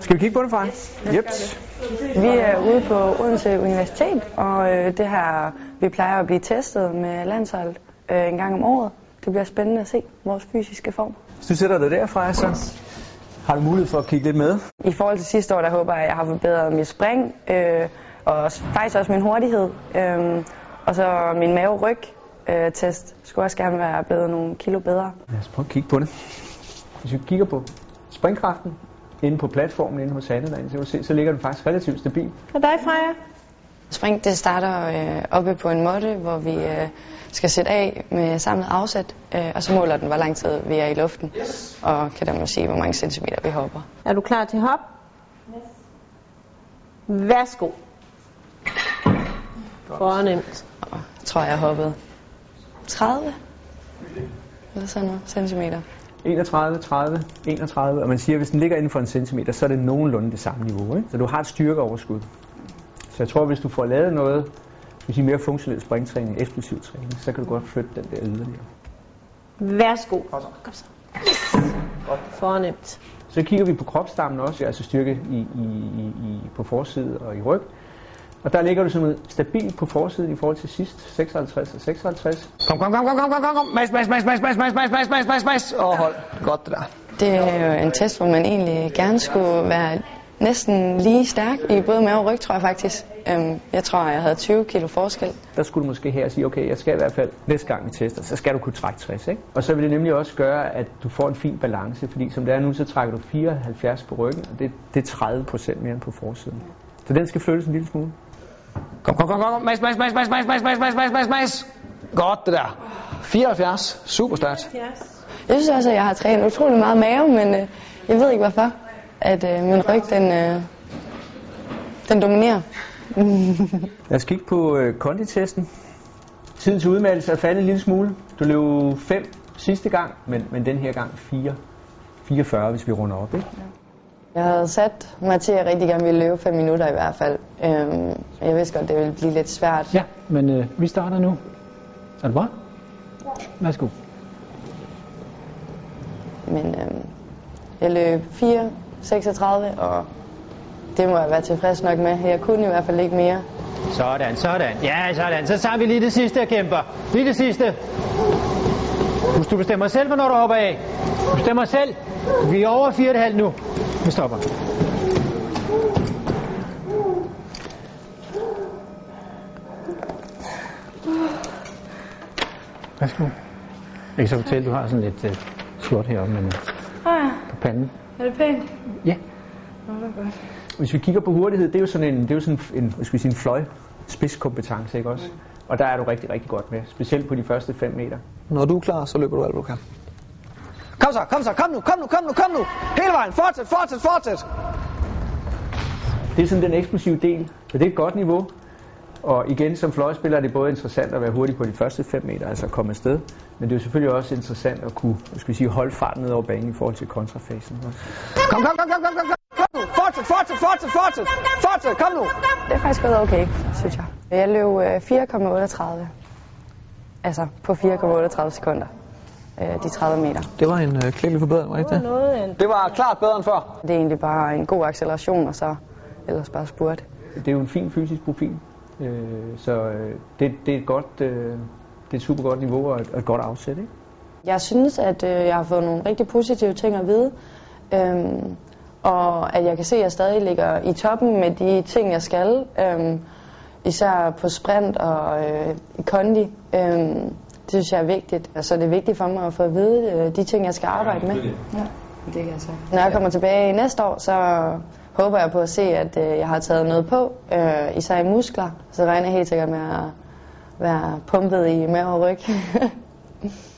Skal vi kigge på det, far? Yep. Vi er ude på Odense Universitet, og øh, det her, vi plejer at blive testet med landsholdet øh, en gang om året. Det bliver spændende at se vores fysiske form. Hvis du sætter dig derfra, så har du mulighed for at kigge lidt med. I forhold til sidste år, der håber jeg, at jeg har forbedret mit spring, øh, og faktisk også min hurtighed. Øh, og så min mave-ryg-test skulle også gerne være blevet nogle kilo bedre. Lad os prøve at kigge på det. Hvis vi kigger på springkraften inde på platformen inde hos Anne derinde, så, se, så ligger den faktisk relativt stabil. Og dig, Freja? Spring det starter øh, oppe på en måtte, hvor vi øh, skal sætte af med samlet afsæt, øh, og så måler den, hvor lang tid vi er i luften, og kan dermed sige, hvor mange centimeter vi hopper. Er du klar til hop? Værsgo. Fornemt. Og jeg tror, jeg hoppet 30 eller sådan noget centimeter. 31, 30, 31, og man siger, at hvis den ligger inden for en centimeter, så er det nogenlunde det samme niveau. Ikke? Så du har et styrkeoverskud. Så jeg tror, hvis du får lavet noget, hvis sige mere funktionel springtræning, eksplosiv træning, så kan du godt flytte den der yderligere. Værsgo. Kom så. Fornemt. Så kigger vi på kropsstammen også, altså styrke i, i, i, i, på forside og i ryg. Og der ligger du sådan stabilt på forsiden i forhold til sidst, 56 og 56. Kom, kom, kom, kom, kom, kom, kom, kom, mas, mas, mas, mas, mas, mas, mas, mas, mas, mas, mas, og hold. Godt det der. Det er jo en test, hvor man egentlig gerne skulle være næsten lige stærk i både mave og ryg, tror jeg faktisk. Øhm, jeg tror, jeg havde 20 kilo forskel. Der skulle du måske her sige, okay, jeg skal i hvert fald næste gang vi tester, så skal du kunne trække 60, ikke? Og så vil det nemlig også gøre, at du får en fin balance, fordi som det er nu, så trækker du 74 på ryggen, og det, det er 30 procent mere end på forsiden. Så den skal flyttes en lille smule. Kom, kom, kom, kom, mas, mas, mas, mas, mas, mas, mas, mas, mas, mas, mas. Godt det der. 74. Super stærkt. Jeg synes også, at jeg har trænet utrolig meget mave, men øh, jeg ved ikke hvorfor, at øh, min ryg, den, øh, den dominerer. Lad os kigge på øh, konditesten. Tiden til udmeldelse er faldet en lille smule. Du løb 5 sidste gang, men, men den her gang 4. 44, hvis vi runder op, ikke? Jeg havde sat mig til, at jeg rigtig gerne ville løbe 5 minutter i hvert fald. Øhm, jeg vidste godt, det ville blive lidt svært. Ja, men øh, vi starter nu. Er du bare? Værsgo. Men øhm, jeg løb 4.36, og det må jeg være tilfreds nok med. Jeg kunne i hvert fald ikke mere. Sådan, sådan. Ja, sådan. Så tager vi lige det sidste, kæmper. Lige det sidste. Husk, du bestemmer selv, hvornår du hopper af. Du bestemmer selv. Vi er over 4,5 nu. Vi stopper. Værsgo. Jeg kan så fortælle, at du har sådan lidt uh, slot heroppe men, Ah, på panden. er det pænt? Ja. Nå, det er godt. Hvis vi kigger på hurtighed, det er jo sådan en, det er jo sådan en, skal vi sige, en fløj spidskompetence, ikke også? Og der er du rigtig, rigtig godt med, specielt på de første 5 meter. Når du er klar, så løber du alt, du kan. Kom så, kom så, kom nu, kom nu, kom nu, kom nu. Hele vejen, fortsæt, fortsæt, fortsæt. Det er sådan den eksplosive del, så det er et godt niveau. Og igen, som fløjspiller er det både interessant at være hurtig på de første 5 meter, altså at komme afsted, men det er jo selvfølgelig også interessant at kunne skal vi sige, holde farten ned over banen i forhold til kontrafasen. Kom, kom, kom, kom, kom, kom, kom. Kom nu, fortsæt, fortsæt, fortsæt, fortsæt. Fortsæt, kom nu. Det er faktisk gået okay, synes jeg. Jeg løb øh, 4,38. Altså på 4,38 sekunder. Øh, de 30 meter. Det var en øh, klædelig forbedring, var det ikke det? Noget en Det var klart bedre end før. Det er egentlig bare en god acceleration, og så ellers bare spurt. Det er jo en fin fysisk profil, øh, så øh, det, det, er et godt, øh, det er et super godt niveau og et, og et godt afsæt. Ikke? Jeg synes, at øh, jeg har fået nogle rigtig positive ting at vide. Øhm, og at jeg kan se, at jeg stadig ligger i toppen med de ting, jeg skal. Øhm, især på sprint og øh, i kondi. Øhm, det synes jeg er vigtigt. Altså, det er vigtigt for mig at få at vide øh, de ting, jeg skal arbejde med. Ja, det kan jeg så. Når jeg kommer tilbage næste år, så håber jeg på at se, at øh, jeg har taget noget på, øh, især i muskler. Så regner jeg helt sikkert med at være pumpet i mave og ryg.